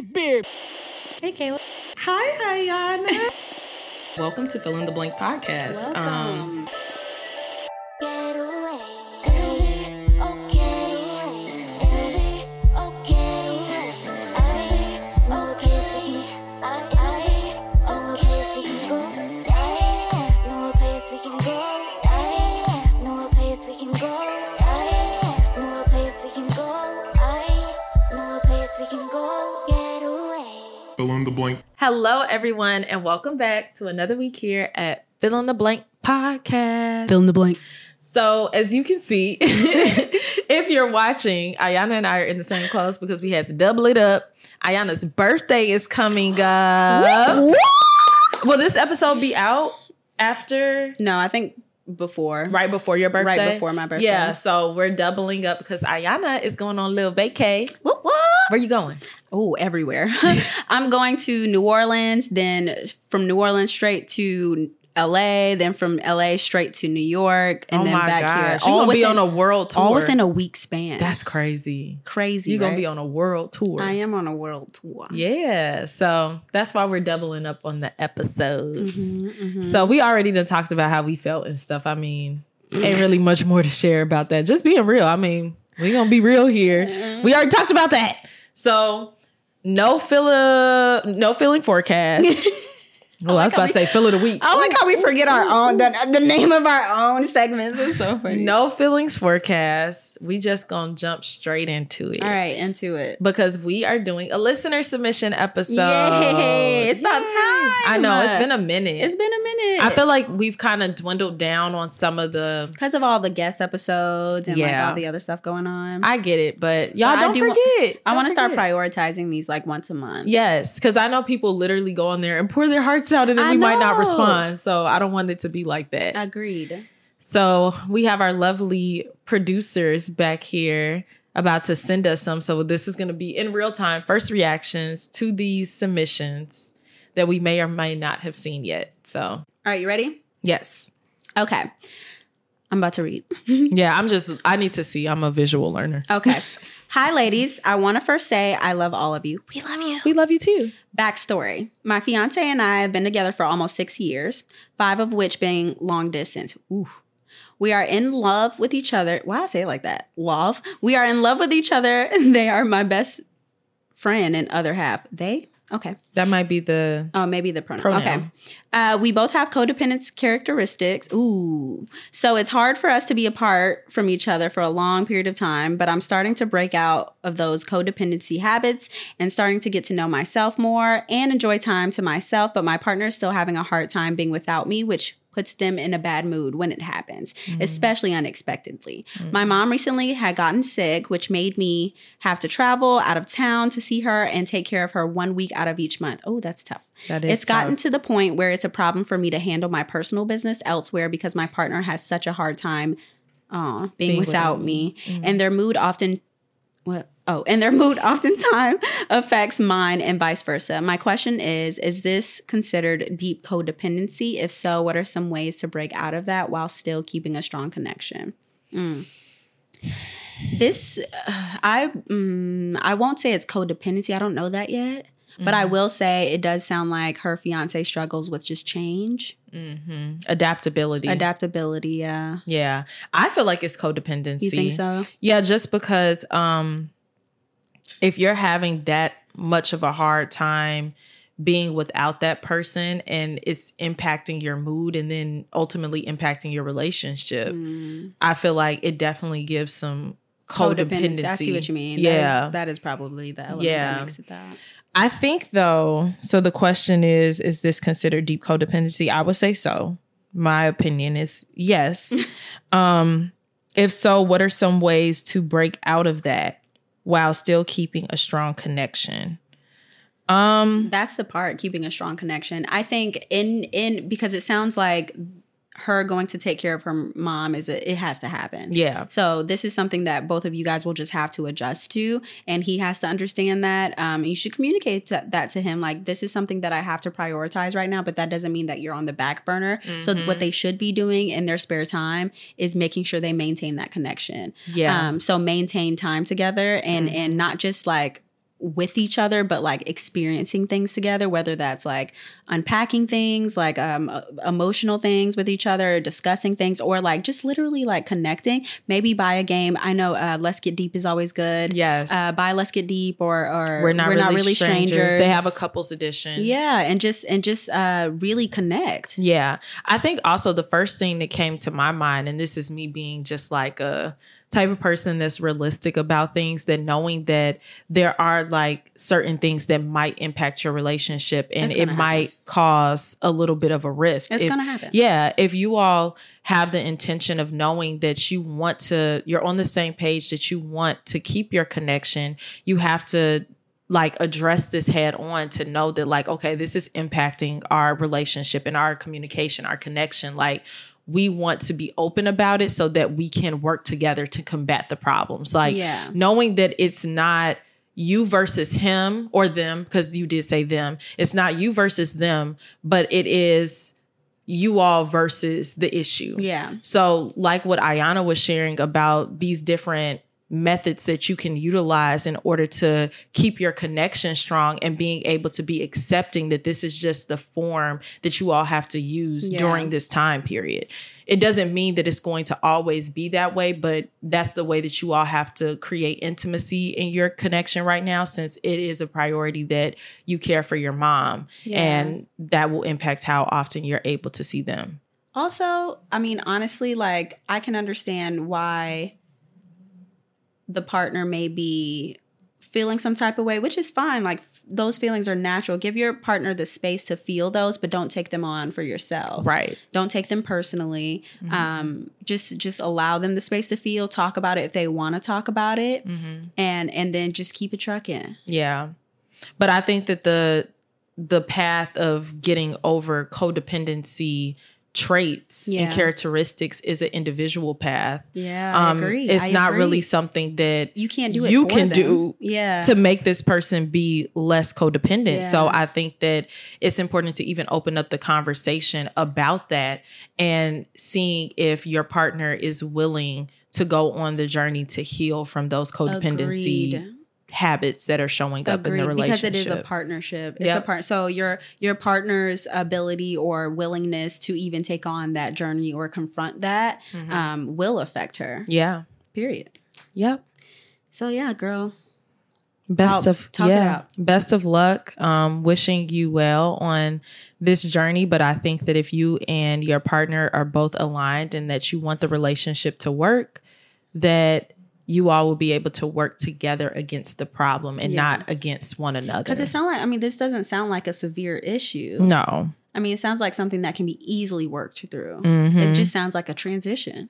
big beard. Hey, Kayla. Hi, Iyanna. Welcome to Fill in the Blank podcast. Um, Welcome. Get blank. hello, everyone, and welcome back to another week here at Fill in the Blank podcast. Fill in the blank. So, as you can see, if you're watching, Iyanna and I are in the same clothes because we had to double it up. Iyanna's birthday is coming up. Will this episode be out after, No, I think before. right before your birthday? Right before my birthday. Yeah, so we're doubling up because Iyanna is going on a little vacay. Whoop, whoop. Where you going? Oh, everywhere. I'm going to New Orleans, then from New Orleans straight to LA, then from LA straight to New York, and oh then back gosh. here. You're gonna be on a world tour. all within a week span. That's crazy. crazy. You're gonna be on a world tour. I am on a world tour. Yeah, so that's why we're doubling up on the episodes. Mhm, mhm. So we already done talked about how we felt and stuff. I mean, ain't really much more to share about that. Just being real. I mean, we gonna be real here. We already talked about that. So no filler, no feeling forecast. well, I was about to say fill of the week. I like how we forget our own the, the name of our own segments. It's so funny. No feelings forecast. We just gonna jump straight into it. All right, into it. Because we are doing a listener submission episode. Yay! It's about Yay. time. I know it's been a minute. It's been a minute. I feel like we've kind of dwindled down on some of the. because of all the guest episodes and like all the other stuff going on. I get it, but y'all But I don't do wa- forget. I want to start prioritizing these like once a month. Yes, because I know people literally go on there and pour their hearts out, and then I we might not respond. So I don't want it to be like that. Agreed. So we have our lovely producers back here about to send us some. So this is going to be in real time, first reactions to these submissions that we may or may not have seen yet. So All right, you ready? yes, Okay. I'm about to read. yeah, I'm just I need to see. I'm a visual learner. Okay. Hi, ladies. I want to first say I love all of you. We love you. We love you too. Backstory My fiance and I have been together for almost six years, five of which being long distance. Ooh. We are in love with each other. Why I say it like that? Love. We are in love with each other. They are my best friend and other half. They? Okay. That might be the Oh, maybe the pronoun. Pronoun. Okay. Uh, we both have codependence characteristics. Ooh. So it's hard for us to be apart from each other for a long period of time, but I'm starting to break out of those codependency habits and starting to get to know myself more and enjoy time to myself. But my partner is still having a hard time being without me, which puts them in a bad mood when it happens, mm. especially unexpectedly. Mm. My mom recently had gotten sick, which made me have to travel out of town to see her and take care of her one week out of each month. Oh, that's tough. That is it's gotten to the point where it's a problem for me to handle my personal business elsewhere because my partner has such a hard time uh, being, Being without, without me. Mm. And their mood often what oh and their mood oftentimes affects mine and vice versa. My question is is this considered deep codependency? If so what are some ways to break out of that while still keeping a strong connection? Mm. this uh, i mm, i won't say it's codependency. I don't know that yet but i will say it does sound like her fiance struggles with just change. Adaptability. adaptability yeah. Yeah, I feel like it's codependency. you think so? Yeah, just because um if you're having that much of a hard time being without that person and it's impacting your mood and then ultimately impacting your relationship, Mm. I feel like it definitely gives some codependency. I see what you mean. Yeah. That is, that is probably the element Yeah. that makes it that. I think though, so the question is is this considered deep codependency? I would say so. My opinion is yes. um if so, what are some ways to break out of that while still keeping a strong connection? Um That's the part keeping a strong connection. I think in in because it sounds like her going to take care of her mom is a, it has to happen. yeah. So this is something that both of you guys will just have to adjust to, and he has to understand that. Um, you should communicate to, that to him. Like this is something that I have to prioritize right now, but that doesn't mean that you're on the back burner. So what they should be doing in their spare time is making sure they maintain that connection. Yeah. Um, so maintain time together and and not just like with each other but like experiencing things together whether that's like unpacking things like um emotional things with each other discussing things or like just literally like connecting maybe buy a game i know uh let's get deep is always good Yes. uh buy let's get deep or or we're not, really, strangers. They have a couples edition. yeah and just and just uh really connect Yeah. I think also the first thing that came to my mind, and this is me being just like a type of person that's realistic about things, that knowing that there are like certain things that might impact your relationship and it gonna might cause a little bit of a rift. it's If- gonna happen yeah, if you all have the intention of knowing that you want to, you're on the same page, that you want to keep your connection, you have to like address this head on to know that, like, okay, this is impacting our relationship and our communication, our connection. Like, we want to be open about it so that we can work together to combat the problems. Like, yeah. knowing that it's not you versus him or them because you did say them. It's not you versus them but it is you all versus the issue. Yeah. So like what iyanna was sharing about these different methods that you can utilize in order to keep your connection strong and being able to be accepting that this is just the form that you all have to use Yeah. during this time period it doesn't mean that it's going to always be that way, but that's the way that you all have to create intimacy in your connection right now, since it is a priority that you care for your mom. Yeah. And that will impact how often you're able to see them. Also, I mean, honestly, like I can understand why the partner may be feeling some type of way, which is fine. Like f- those feelings are natural. Give your partner the space to feel those, but don't take them on for yourself. Right. Don't take them personally. Um, just just allow them the space to feel. Talk about it if they want to talk about it, Mm-hmm. and and then just keep it trucking. Yeah. But I think that the the path of getting over codependency traits Yeah. and characteristics is an individual path. Yeah, I Um, agree. It's I not agree. really something that You can't do you can them. do Yeah. to make this person be less codependent. So I think that it's important to even open up the conversation about that and seeing if your partner is willing to go on the journey to heal from those codependency Agreed. Habits that are showing up in the relationship. because it is a partnership. It's a part. So your your partner's ability or willingness to even take on that journey or confront that Mhm. um, will affect her. yeah. Period. Yep. So yeah, girl. Best Talk- of talk it yeah, out. best of luck. Um, wishing you well on this journey. But I think that if you and your partner are both aligned and that you want the relationship to work, that you all will be able to work together against the problem and Yeah. not against one another. Because it sounds like I mean this doesn't sound like a severe issue. no. I mean it sounds like something that can be easily worked through. Mhm. It just sounds like a transition.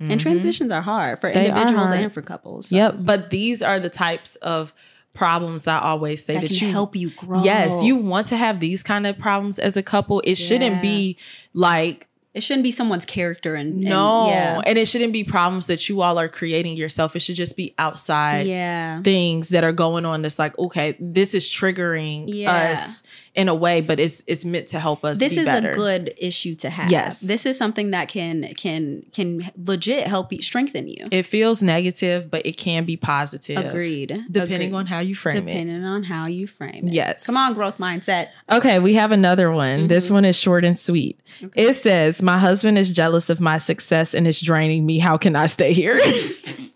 And Mhm. transitions are hard for They individuals hard. and for couples. So Yep. But these are the types of problems I always say That, that, can you help you grow. Yes, you want to have these kind of problems as a couple. It shouldn't be like It shouldn't be someone's character and, and no, yeah. and it shouldn't be problems that you all are creating yourself. It should just be outside yeah. things that are going on. That's like, okay, this is triggering Yeah. us in a way, but it's it's meant to help us. this be is better. a good issue to have. Yes. This is something that can can can legit help you strengthen you. It feels negative, but it can be positive. Agreed. Depending Agreed. on how you frame it. depending on how you frame it. Yes. Come on, growth mindset. Okay, we have another one. This Mm-hmm. one is short and sweet. It says, My husband is jealous of my success and is draining me. How can I stay here?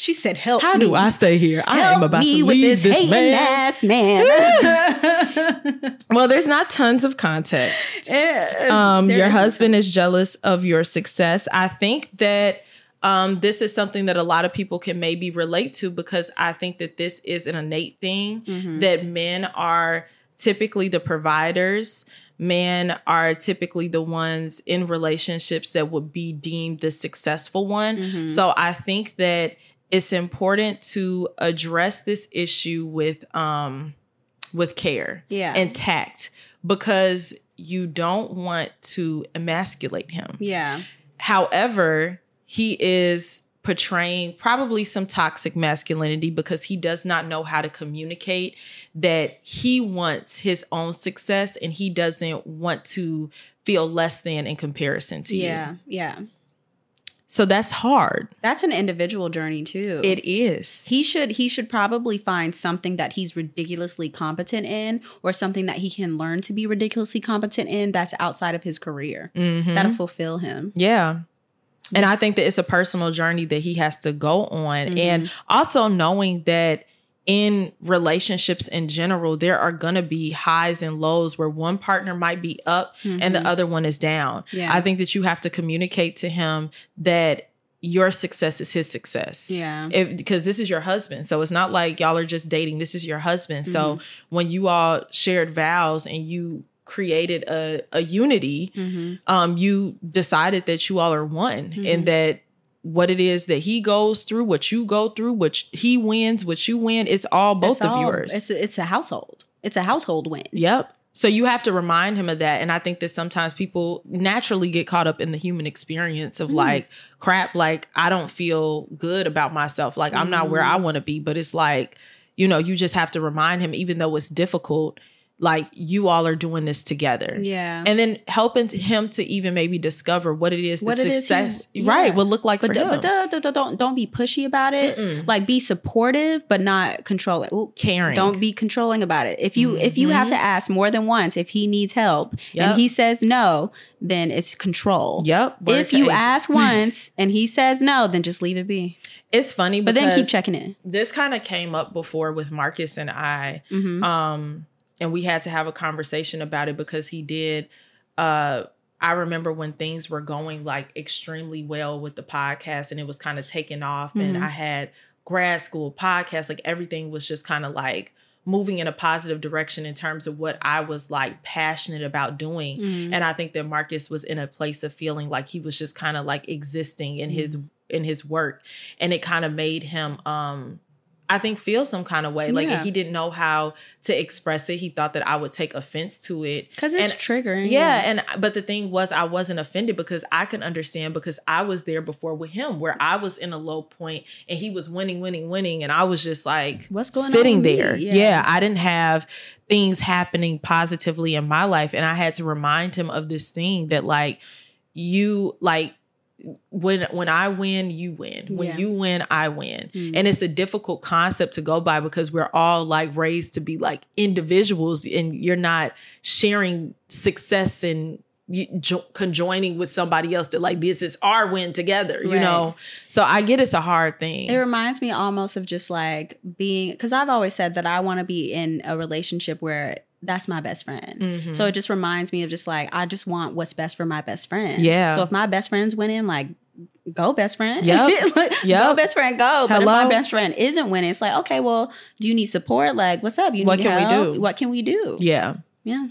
She said, "Help How me. do I stay here? I help am about to with leave this, this, man. ass man?" Well, there's not tons of context. Um, your husband is jealous of your success. I think that um, this is something that a lot of people can maybe relate to because I think that this is an innate thing Mhm. that men are typically the providers. Men are typically the ones in relationships that would be deemed the successful one. Mhm. So I think that it's important to address this issue with um with care Yeah. and tact because you don't want to emasculate him. yeah. However, he is portraying probably some toxic masculinity because he does not know how to communicate that he wants his own success and he doesn't want to feel less than in comparison to you. Yeah. Yeah. So that's hard. That's an individual journey too. It is. he should he should probably find something that he's ridiculously competent in or something that he can learn to be ridiculously competent in that's outside of his career Mm-hmm. that'll fulfill him Yeah. And I think that it's a personal journey that he has to go on. Mm-hmm. And also knowing that in relationships in general, there are going to be highs and lows where one partner might be up and the other one is down. Mm-hmm. Yeah. I think that you have to communicate to him that your success is his success. Yeah. If, because this is your husband. So it's not like y'all are just dating. This is your husband. So Mm-hmm. when you all shared vows and you created a, a unity, Mm-hmm. um, you decided that you all are one and that what it is that he goes through, what you go through, what he wins, what you win, it's all both It's of all- yours. it's a, it's a household it's a household win Yep. So you have to remind him of that. And I think that sometimes people naturally get caught up in the human experience Mm. of like, crap, like I don't feel good about myself. Like I'm not where I Mm. want to be. But it's like, you know, you just have to remind him, even though it's difficult, like you all are doing this together. yeah And then helping him to even maybe discover what it is the What it is he- yeah. right, would look like but, for d- him. but duh, duh, don't don't be pushy about it. Like be supportive, but not controlling. Ooh, Caring. Don't be controlling about it. If you if you have to ask more than once if he needs help Yep. and he says no, then it's control. Yep. Word If you ask once and he says no, then just leave it be. it's funny, But then keep checking in. this kind of came up before with Marcus and I. Mhm. Um, and we had to have a conversation about it because he did. Uh, I remember when things were going like extremely well with the podcast and it was kind of taking off, and Mhm. I had grad school podcast, like everything was just kind of like moving in a positive direction in terms of what I was like passionate about doing. Mhm. And I think that Marcus was in a place of feeling like he was just kind of like existing in his in his work. And it kind of made him um I think feel some kind of way. Like Yeah. he didn't know how to express it. He thought that I would take offense to it. Because it's And- triggering. Yeah, and but the thing was I wasn't offended because I could understand because I was there before with him where I was in a low point and he was winning, winning, winning and I was just like What's going on sitting there. Yeah. yeah, I didn't have things happening positively in my life and I had to remind him of this thing that like you like when when I win, you win. When Yeah. you win, I win. Mm. And it's a difficult concept to go by because we're all like raised to be like individuals and you're not sharing success and you, jo- conjoining with somebody else that like this is our win together, you Right. know. So I get it's a hard thing. It reminds me almost of just like being because I've always said that I want to be in a relationship where that's my best friend. Mhm. So it just reminds me of just like I just want what's best for my best friend. Yeah. So if my best friend's winning, like go best friend. Yep. Like, Go best friend, go. But if my best friend isn't winning, it's like, okay, well, do you need support? Like, what's up? You What need can we do? What can we do? yeah. Yeah.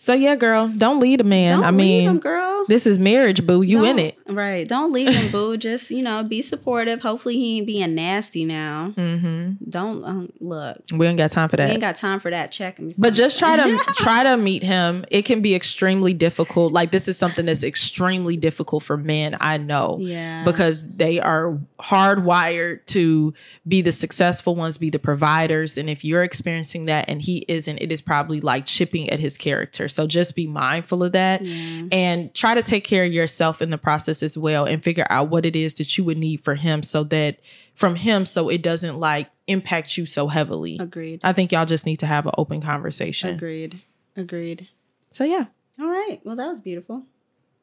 So yeah, girl, don't lead a man. Don't I mean, him, girl. this is marriage, boo. You in Don't- it. Right. Don't leave him, boo. Just, you know, be supportive. Hopefully he ain't being nasty now. hmm Don't um, look. We ain't got time for that. We ain't got time for that. Check him. But just try to try to meet him. It can be extremely difficult. Like this is something that's extremely difficult for men. I know. Yeah. Because they are hardwired to be the successful ones, be the providers. And if you're experiencing that and he isn't, it is probably like chipping at his character. So just be mindful of that Yeah. and try to take care of yourself in the process as well and figure out what it is that you would need for him so that from him so it doesn't like impact you so heavily. Agreed. I think y'all just need to have an open conversation. Agreed. Agreed. So yeah. All right. Well, that was beautiful.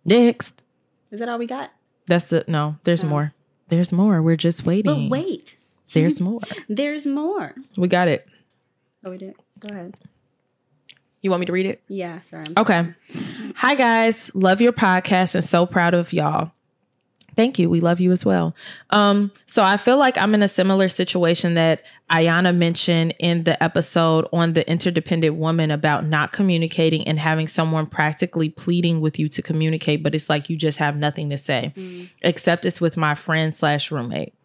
Next. Is that all we got? That's the no, there's more. There's more. We're just waiting. But wait, There's more. there's more. We got it. Oh, we did. Go ahead. You want me to read it? Yeah. Sorry. I'm Okay. Hi guys, love your podcast and so proud of y'all. Thank you. We love you as well. Um, so I feel like I'm in a similar situation that Iyanna mentioned in the episode on the interdependent woman about not communicating and having someone practically pleading with you to communicate, but it's like you just have nothing to say, except it's with my friend slash roommate.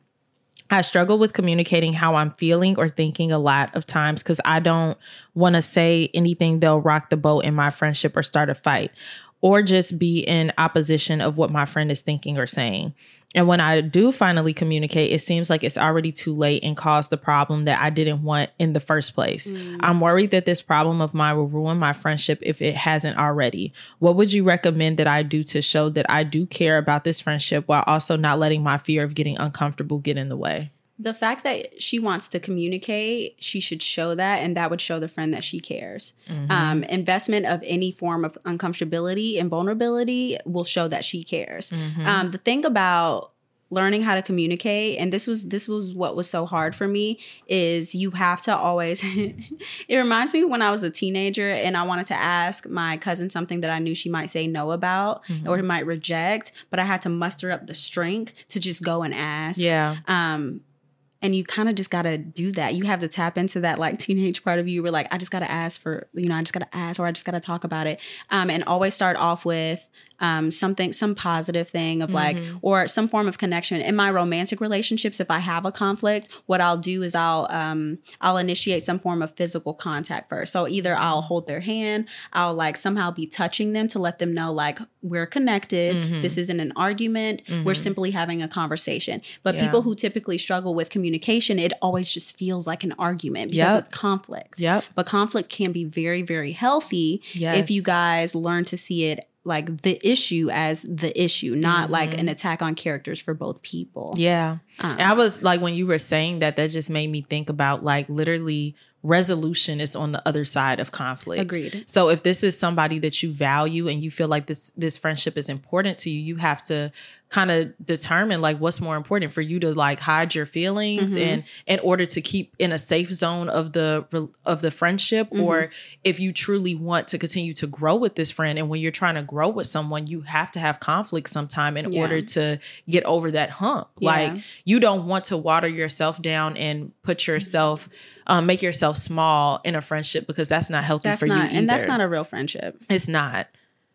I struggle with communicating how I'm feeling or thinking a lot of times because I don't want to say anything that'll rock the boat in my friendship or start a fight or just be in opposition of what my friend is thinking or saying. And when I do finally communicate, it seems like it's already too late and caused the problem that I didn't want in the first place. Mm. I'm worried that this problem of mine will ruin my friendship if it hasn't already. What would you recommend that I do to show that I do care about this friendship while also not letting my fear of getting uncomfortable get in the way? The fact that she wants to communicate, she should show that, and that would show the friend that she cares. Um, investment of any form of uncomfortability and vulnerability will show that she cares. Um, the thing about learning how to communicate and this was this was what was so hard for me is you have to always it reminds me when i was a teenager and i wanted to ask my cousin something that i knew she might say no about or might reject but i had to muster up the strength to just go and ask Yeah. um and you kind of just got to do that. You have to tap into that like teenage part of you where like i just got to ask for you know i just got to ask or i just got to talk about it. Um and always start off with um something some positive thing of like or some form of connection in my romantic relationships if i have a conflict what i'll do is i'll um i'll initiate some form of physical contact first so either i'll hold their hand i'll like somehow be touching them to let them know like we're connected this isn't an argument we're simply having a conversation but Yeah. people who typically struggle with communication it always just feels like an argument because Yep. it's conflict Yep. but conflict can be very very healthy Yes. if you guys learn to see it like the issue as the issue not like an attack on characters for both people Mm-hmm. Yeah. Um, I was like, when you were saying that, that just made me think about like literally resolution is on the other side of conflict. Agreed. So if this is somebody that you value and you feel like this this friendship is important to you, you have to kind of determine like what's more important for you to like hide your feelings Mm-hmm. and in order to keep in a safe zone of the of the friendship Mm-hmm. or if you truly want to continue to grow with this friend and when you're trying to grow with someone you have to have conflict sometime in Yeah. order to get over that hump Yeah. like you don't want to water yourself down and put yourself um, make yourself small in a friendship because that's not healthy that's for not you and that's not a real friendship it's not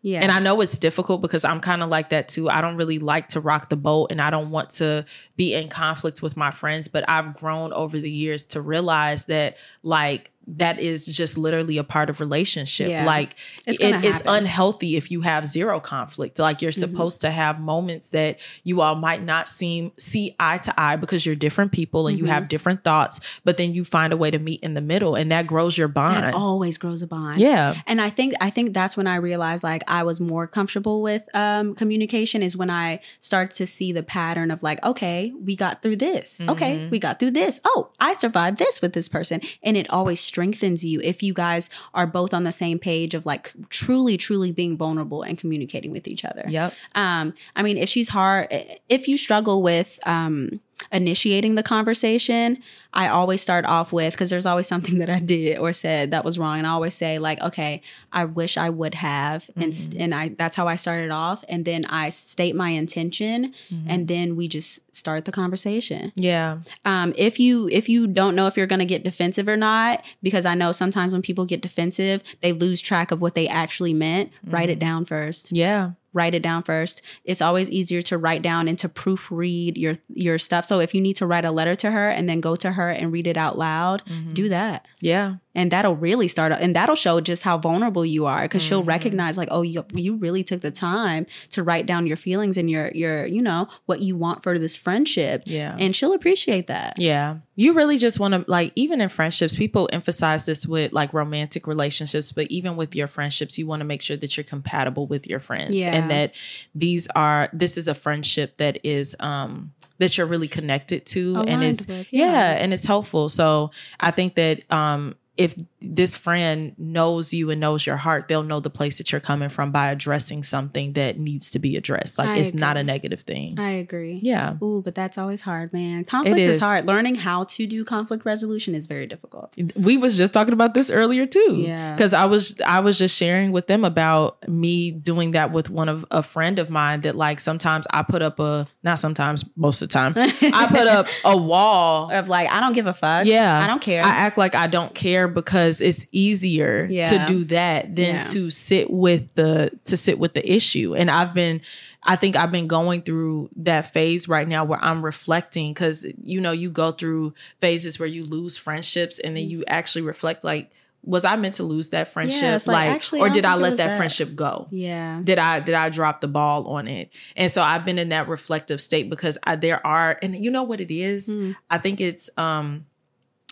yeah and I know it's difficult because I'm kind of like that too. I don't really like to rock the boat and I don't want to be in conflict with my friends, but I've grown over the years to realize that like that is just literally a part of relationship. Yeah. Like It's it gonna is unhealthy if you have zero conflict. Like you're mm-hmm. supposed to have moments that you all might not seem see eye to eye because you're different people and you mm-hmm. have different thoughts, but then you find a way to meet in the middle and that grows your bond. that always grows a bond yeah. and i think i think that's when i realized like i was more comfortable with um communication is when i start to see the pattern of like okay we got through this okay mm-hmm. we got through this oh i survived this with this person and it always strengthens you if you guys are both on the same page of like truly truly being vulnerable and communicating with each other Yep. um i mean if she's hard if you struggle with um initiating the conversation i always start off with because there's always something that i did or said that was wrong and i always say like okay i wish i would have and s mm-hmm. and i that's how i started off and then i state my intention mm-hmm. and then we just start the conversation. Yeah. um, if you if you don't know if you're going to get defensive or not because i know sometimes when people get defensive they lose track of what they actually meant write it mm-hmm. down first. Yeah. Write it down first. It's always easier to write down and to proofread your your stuff. So if you need to write a letter to her and then go to her and read it out loud, mm-hmm. do that. Yeah. And that'll really start and that'll show just how vulnerable you are because she'll recognize like, oh, you, you really took the time to write down your feelings and your your, you know, what you want for this friendship. Yeah. And she'll appreciate that. Yeah. You really just want to like even in friendships, people emphasize this with like romantic relationships, but even with your friendships, you want to make sure that you're compatible with your friends Yeah. and that these are this is a friendship that is um that you're really connected to and Aligned is with, yeah. yeah. and it's helpful. So I think that um if this friend knows you and knows your heart, they'll know the place that you're coming from by addressing something that needs to be addressed. Like I it's not a negative thing. I agree. yeah. Ooh, but that's always hard, man. Conflict is. is hard. Learning how to do conflict resolution is very difficult. we was just talking about this earlier too Yeah. because i was i was just sharing with them about me doing that with one of a friend of mine that like sometimes i put up a not sometimes most of the time i put up a wall Of like, I don't give a fuck. yeah I don't care. i act like i don't care because it's easier to do that than Yeah. to sit with the to sit with the issue and i've been I think I've been going through that phase right now where I'm reflecting because you know you go through phases where you lose friendships and then you actually reflect like was I meant to lose that friendship? it's like, like, actually, or don't did I let that, that. friendship go? Yeah. Did I did I drop the ball on it? And so I've been in that reflective state because I, there are, and you know what it is? Hmm. I think it's. um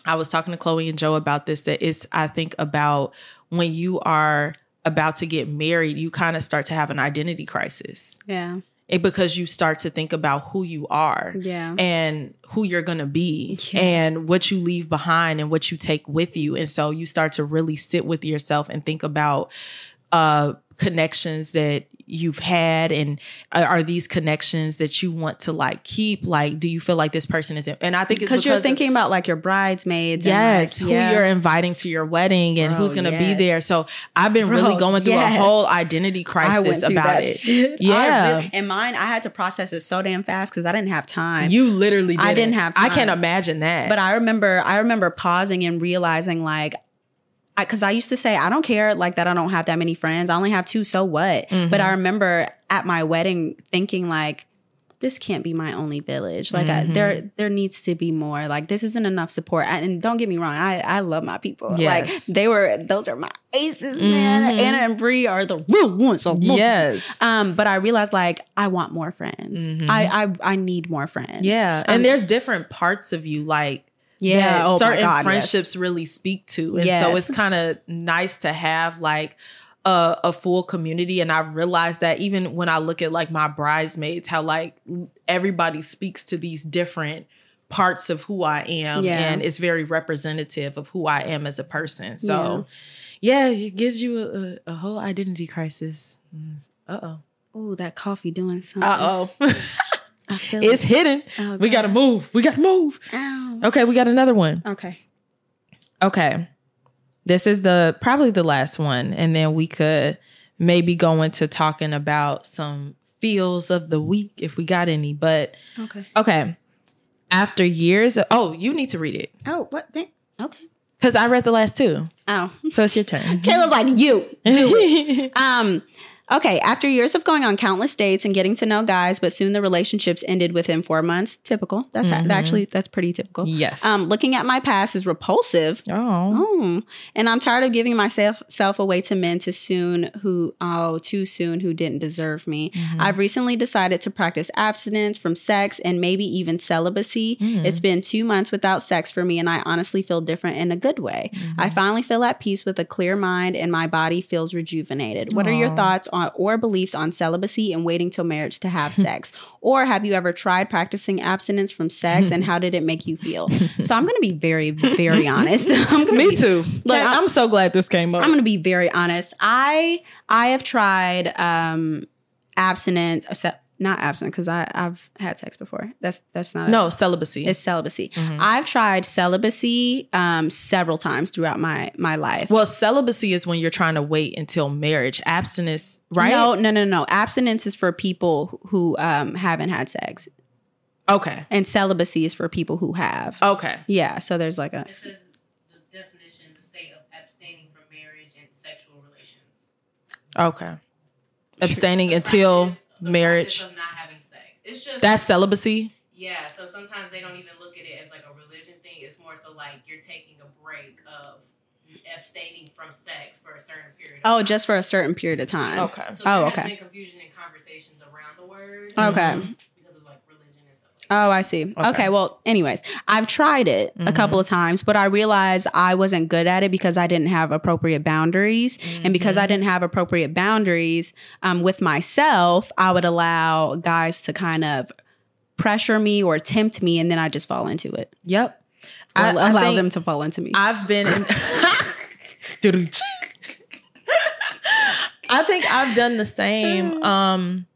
I was talking to Chloe and Joe about this. That it's. I think about when you are about to get married, you kind of start to have an identity crisis. Yeah. It, because you start to think about who you are Yeah. and who you're going to be Yeah. and what you leave behind and what you take with you. And so you start to really sit with yourself and think about uh connections that you've had and are are these connections that you want to like keep like do you feel like this person is and I think it's Because you're of- thinking about like your bridesmaids. Yes, and who yeah. you're inviting to your wedding and Bro, who's going to be there. So I've been really going through yes. a whole identity crisis about it. shit. Yeah. Really- and mine, I had to process it so damn fast because I didn't have time. You literally I didn't. didn't have I can't imagine that. but I remember, I remember pausing and realizing like, because I, used to say I don't care like that I don't have that many friends. I only have two. So what? Mm-hmm. But I remember at my wedding thinking like. This can't be my only village. Like Mm-hmm. there, there needs to be more. Like this isn't enough support. And, and don't get me wrong, I, I love my people. Like they were, those are my aces, man. Mhm. Anna and Bree are the real ones. I yes. Um, but I realized like I want more friends. Mhm. I, I I need more friends. Yeah. Um, and there's different parts of you like yeah, that oh certain God, yes. friendships really speak to. And so it's kind of nice to have like a, a full community. And I realized that even when I look at like my bridesmaids, how like everybody speaks to these different parts of who I am. Yeah. And it's very representative of who I am as a person. So yeah, it gives you a, a, a whole identity crisis. Uh oh. Oh, that coffee doing something. Uh oh. It's it. hidden. Oh, We gotta move. We gotta move. Ow. Okay, we got another one. Okay. Okay. This is the probably the last one. And then we could maybe go into talking about some feels of the week if we got any. But Okay. okay. After years of, oh, you need to read it. Oh, what? Thing? Okay. Because I read the last two. Oh, So it's your turn. Kayla's like you. Do it. um. Okay, after years of going on countless dates and getting to know guys, but soon the relationships ended within four months. Typical. That's Mhm. actually that's pretty typical. yes. Um, looking at my past is repulsive. oh. Oh, and I'm tired of giving myself self away to men too soon who oh too soon who didn't deserve me. Mm-hmm. I've recently decided to practice abstinence from sex and maybe even celibacy. Mm. It's been two months without sex for me, and I honestly feel different in a good way. Mm-hmm. I finally feel at peace with a clear mind, and my body feels rejuvenated. What are your thoughts on or beliefs on celibacy and waiting till marriage to have sex? Or have you ever tried practicing abstinence from sex, and how did it make you feel? so I'm going to be very, very honest. I'm gonna Me be- too. Like, I'm, I'm- so glad this came up. I'm going to be very honest. I I have tried um abstinence, except not abstinent because I I've had sex before. That's that's not no, celibacy. It's celibacy. Mhm. I've tried celibacy um several times throughout my my life. well, celibacy is when you're trying to wait until marriage. Abstinence, right? No, no, no, no. Abstinence is for people who um haven't had sex, Okay. and celibacy is for people who have. Okay. Yeah, so there's like a It says the definition, the state of abstaining from marriage and sexual relations. Okay. Abstaining until practice- the marriage. practice of not having sex. It's just That's celibacy. yeah. So sometimes they don't even look at it as like a religion thing. It's more so like you're taking a break of abstaining from sex for a certain period. Of oh, time. just for a certain period of time. Okay. So oh, okay. Has been confusion in conversations around the word. Okay. Because of like religion and stuff. Like Oh, I see. Okay. Okay. well, anyways, I've tried it a Mhm. couple of times, but I realized I wasn't good at it because I didn't have appropriate boundaries. And because I didn't have appropriate boundaries um, with myself, I would allow guys to kind of pressure me or tempt me, and then I just fall into it. Yep. I- I allow them to fall into me. I've been in I think I've done the same. Um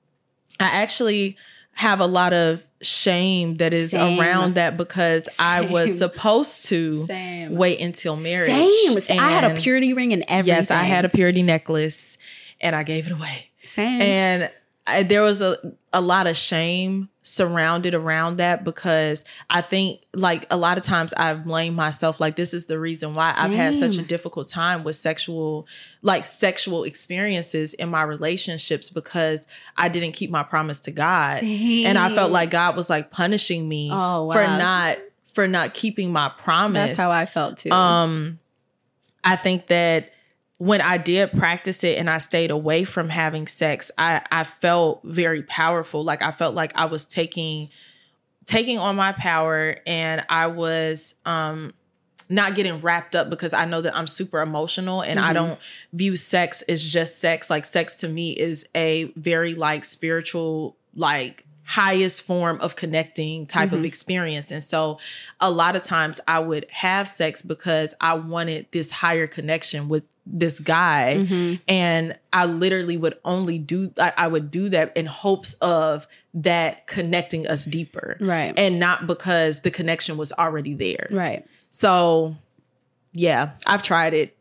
I actually have a lot of shame that is Same. around that because I was supposed to Same. wait until marriage. Same. I had a purity ring and everything. Yes, I had a purity necklace and I gave it away. Same. And I, there was a, a lot of shame surrounded around that because I think like a lot of times I've blamed myself like this is the reason why I've had such a difficult time with sexual like sexual experiences in my relationships because I didn't keep my promise to God. And I felt like God was like punishing me Oh, for not for not keeping my promise. that's how I felt too. Um, I think that when I did practice it and I stayed away from having sex, I, I felt very powerful. Like I felt like I was taking taking on my power and I was um not getting wrapped up because I know that I'm super emotional and I Mhm. don't view sex as just sex. Like sex to me is a very like spiritual, like highest form of connecting type of Mhm. experience. And so a lot of times I would have sex because I wanted this higher connection with this guy Mhm. and I literally would only do I, I would do that in hopes of that connecting us deeper Right. and not because the connection was already there. Right. So yeah, I've tried it.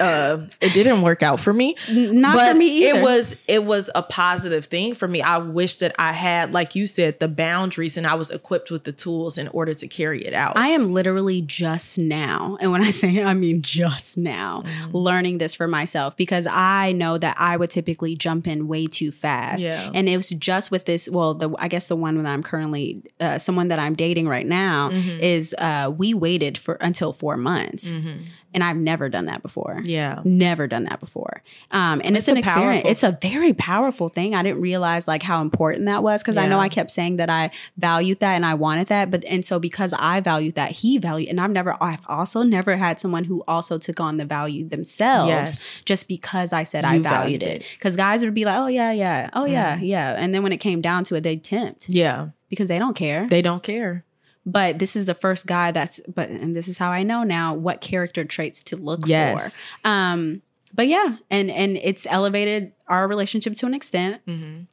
Uh it didn't work out for me. Not but for me either. It was it was a positive thing for me. I wish that I had, like you said, the boundaries and I was equipped with the tools in order to carry it out. I am literally just now, and when I say I mean just now, Mm-hmm. learning this for myself because I know that I would typically jump in way too fast. Yeah. And it was just with this, well, the I guess the one that I'm currently, uh, someone that I'm dating right now Mhm. is uh, we waited for until four months. Mhm. And I've never done that before. Yeah. Never done that before. Um, and it's, It's an experience. powerful- It's a very powerful thing. I didn't realize like how important that was because I know I kept saying that I valued that and I wanted that. But and so because I valued that, he valued, and I've never, I've also never had someone who also took on the value themselves Yes. just because I said I valued, valued it. Because guys would be like, oh yeah, yeah, oh yeah, Mhm. yeah, and then when it came down to it, they tempt Yeah. because they don't care. They don't care. But this is the first guy that's, but and this is how I know now what character traits to look for. Yes. Um, but yeah, and and it's elevated our relationship to an extent. Mhm.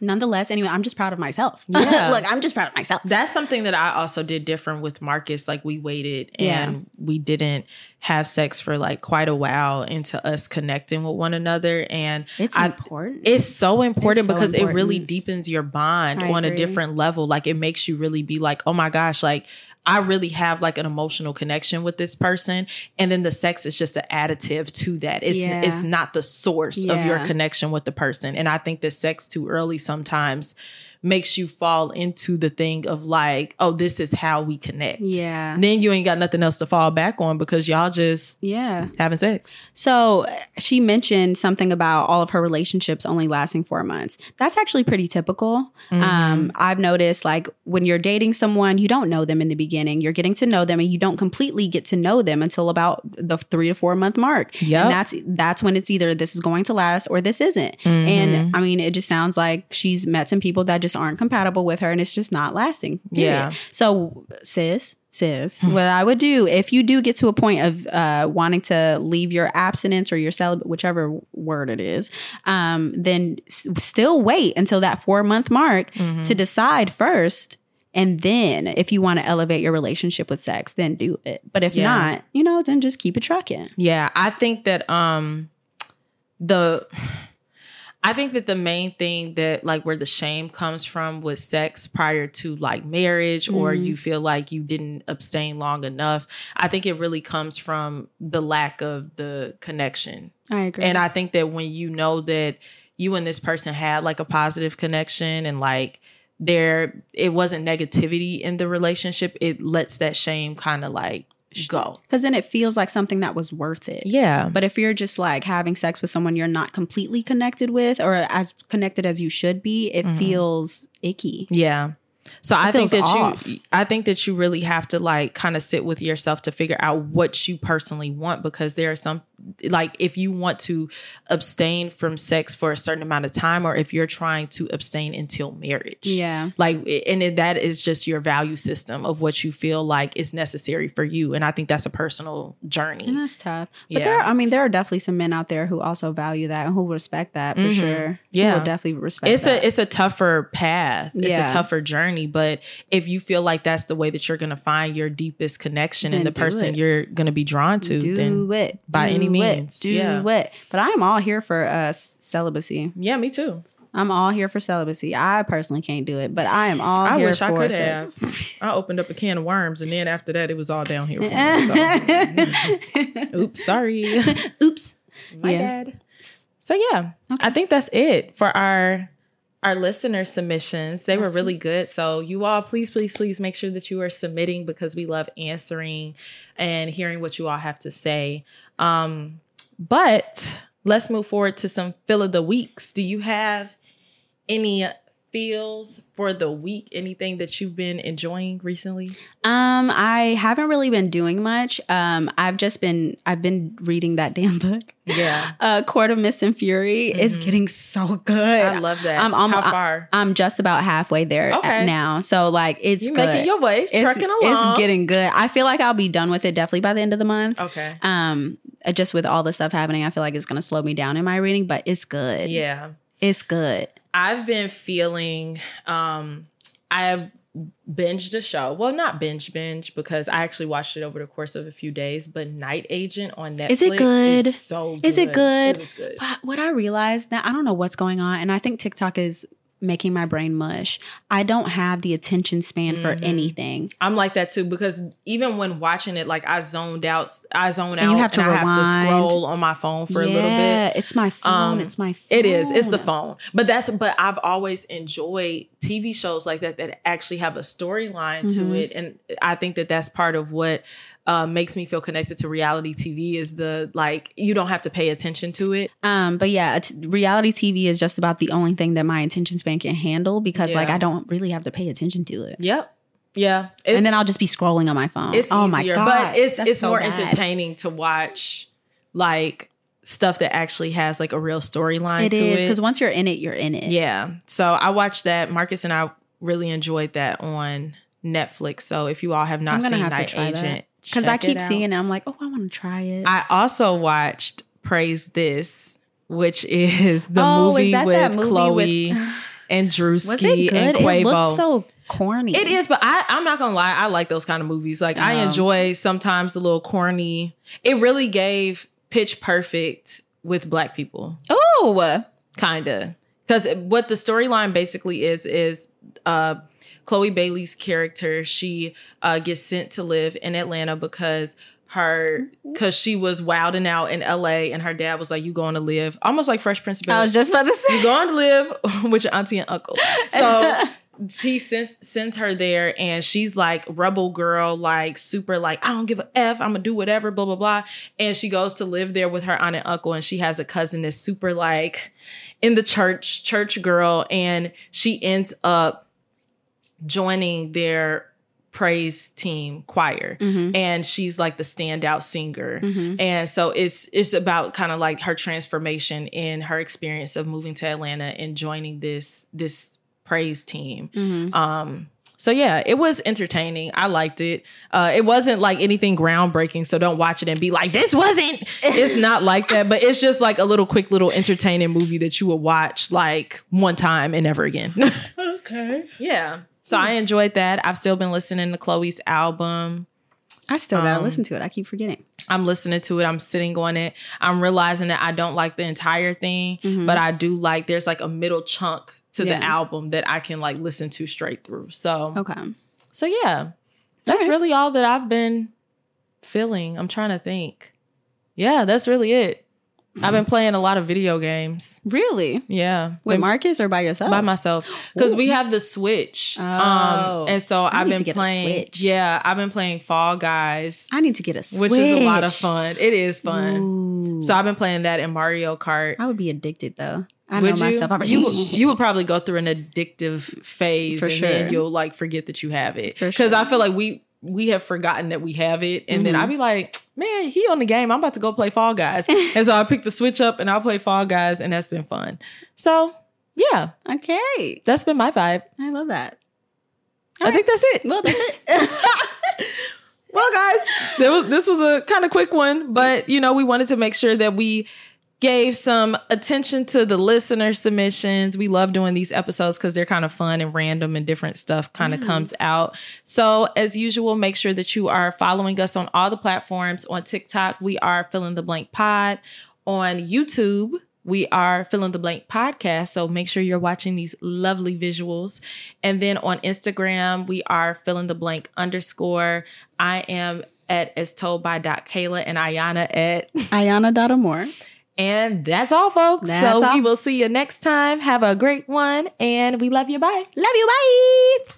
Nonetheless, anyway, I'm just proud of myself. Yeah. Look, I'm just proud of myself. That's something that I also did different with Marcus. Like we waited and Yeah. we didn't have sex for like quite a while into us connecting with one another. And It's I- important. it's so important so because it really deepens your bond I on a different level. Like it makes you really be like, oh my gosh, like I really have like an emotional connection with this person. And then the sex is just an additive to that. It's Yeah. it's not the source of your connection with the person. And I think that sex too early sometimes makes you fall into the thing of like, oh, this is how we connect. yeah, And then you ain't got nothing else to fall back on because y'all just yeah. having sex. So uh, she mentioned something about all of her relationships only lasting four months. That's actually pretty typical. Mm-hmm. Um, I've noticed like when you're dating someone, you don't know them in the beginning. You're getting to know them, and you don't completely get to know them until about the three to four month mark. Yeah. that's that's when it's either this is going to last or this isn't. Mm-hmm. And I mean, it just sounds like she's met some people that just aren't compatible with her, and it's just not lasting. period. Yeah. So, sis, sis, what I would do if you do get to a point of uh, wanting to leave your abstinence or your celibate, whichever word it is, um, then s- still wait until that four month mark Mm-hmm. to decide first. And then, if you want to elevate your relationship with sex, then do it. But if Yeah. not, you know, then just keep it trucking. Yeah, I think that um the I think that the main thing that like where the shame comes from with sex prior to like marriage or Mhm. you feel like you didn't abstain long enough, I think it really comes from the lack of the connection. I agree. And I think that when you know that you and this person had like a positive connection and like there it wasn't negativity in the relationship, it lets that shame kind of like go. because then it feels like something that was worth it. Yeah. But if you're just like having sex with someone you're not completely connected with or as connected as you should be, it Mhm. feels icky. Yeah. So I think that off. you I think that you really have to like kind of sit with yourself to figure out what you personally want because there are some like if you want to abstain from sex for a certain amount of time or if you're trying to abstain until marriage. Yeah. Like and that is just your value system of what you feel like is necessary for you and I think that's a personal journey. And that's tough. But Yeah. there, I mean, there are definitely some men out there who also value that and who respect that for Mhm. sure. Who Yeah. will definitely respect it's that. a it's a tougher path. It's Yeah. a tougher journey. But if you feel like that's the way that you're gonna find your deepest connection Then and the person it. you're gonna be drawn to, do then it by any do means, It, do yeah. it. But I am all here for uh, celibacy. yeah, me too. I'm all here for celibacy. I personally can't do it, but I am all I here wish for I could have. I opened up a can of worms and then after that it was all downhill from there. So. Oops, sorry. Oops. My Yeah. bad. So yeah, I think that's it for our our listener submissions. They were really good. So you all please, please, please make sure that you are submitting because we love answering and hearing what you all have to say. Um, but let's move forward to some fill of the weeks. Do you have any feels for the week? Anything that you've been enjoying recently? Um, I haven't really been doing much. Um, I've just been I've been reading that damn book. Yeah. Uh, Court of Mist and Fury is Mhm. getting so good. I love that. I'm almo- How far? I'm just about halfway there Okay. now. So like it's you good. making your way, it's, trucking along. it's getting good. I feel like I'll be done with it definitely by the end of the month. okay. Um, uh, just with all the stuff happening, I feel like it's gonna slow me down in my reading, but it's good. Yeah. It's good. I've been feeling um I have binged a show. Well, not binge binge because I actually watched it over the course of a few days, but Night Agent on Netflix Is it good? Is so good. Is it good? It was good. But what I realized that I don't know what's going on, and I think TikTok is making my brain mush. I don't have the attention span for Mhm. anything. I'm like that too because even when watching it, like I zoned out, I zone And out, you have to and I have to scroll on my phone for a little bit. Yeah, it's my phone. Um, it's my phone. It is. It's the phone. But that's but I've always enjoyed TV shows like that that actually have a storyline to Mhm. it and I think that that's part of what uh, makes me feel connected to reality TV is the like you don't have to pay attention to it. Um, but yeah, t- reality TV is just about the only thing that my attention span can handle because like I don't really have to pay attention to it. Yep. Yeah. And then I'll just be scrolling on my phone. it's oh my easier, god! but it's it's so more bad. entertaining to watch like stuff that actually has like a real storyline It is because once you're in it, you're in it. Yeah. So I watched that. Marcus and I really enjoyed that on Netflix. So if you all have not I'm seen have Night try that. Agent, because I keep it out. seeing it. I'm like, oh, I want to try it. I also watched Praise This, which is the oh, movie is that with that movie Chloe with? and Was Druski and good? Quavo. It looks so corny. It is, but I, I'm not gonna lie. I like those kind of movies. Like I Oh. enjoy sometimes the little corny. It really gave Pitch Perfect with black people. Oh, kinda because what the storyline basically is is uh chloe bailey's character she uh gets sent to live in atlanta because her because she was wilding out in la and her dad was like you going to live? Almost like fresh prince of I was just about to say. you going to live with your auntie and uncle. So he sends sends her there and she's like rebel girl like super like i don't give a f i'm gonna do whatever blah blah blah. And she goes to live there with her aunt and uncle and she has a cousin that's super like in the church church girl and she ends up joining their praise team choir Mhm. and she's like the standout singer Mhm. and so it's it's about kind of like her transformation in her experience of moving to Atlanta and joining this this praise team. Mhm. Um so yeah, it was entertaining. I liked it. Uh it wasn't like anything groundbreaking, so don't watch it and be like this wasn't. It's not like that, but it's just like a little quick little entertaining movie that you would watch like one time and never again. Okay. yeah. So I enjoyed that. I've still been listening to Chloe's album. I still gotta Um, listen to it. I keep forgetting. I'm listening to it. I'm sitting on it. I'm realizing that I don't like the entire thing, Mhm. but I do like there's like a middle chunk to Yeah. the album that I can like listen to straight through. So Okay. so yeah. That's Alright. really all that I've been feeling. I'm trying to think. Yeah, that's really it. I've been playing a lot of video games. Really? Yeah. With Marcus or by yourself? by myself because we have the switch Oh. um and so I to been playing Switch. yeah i've been playing fall guys I need to get a switch. which is a lot of fun it is fun Ooh. so i've been playing that in mario kart I would be addicted though. I would know you? myself. You, would- you would probably go through an addictive phase For and sure. then you'll like forget that you have it because sure. i feel like we we have forgotten that we have it and then Mhm. i'd be like man he on the game i'm about to go play fall guys and so i pick the switch up and i'll play fall guys and that's been fun so yeah okay. that's been my vibe I love that. i think that's it Well, that's it. Well, guys, there was, this was a kind of quick one, but you know, we wanted to make sure that we gave some attention to the listener submissions. We love doing these episodes because they're kind of fun and random and different stuff kind of mm. comes out. So, as usual, make sure that you are following us on all the platforms. On TikTok, we are fill in the blank pod. On YouTube, we are fill in the blank podcast. So make sure you're watching these lovely visuals. And then on Instagram, we are fill in the blank underscore. I am at as told by Dot Kayla and Iyanna at Iyanna Dottamore. And that's all, folks. That's so all. we will see you next time. Have a great one, and we love you. Bye. Love you. Bye.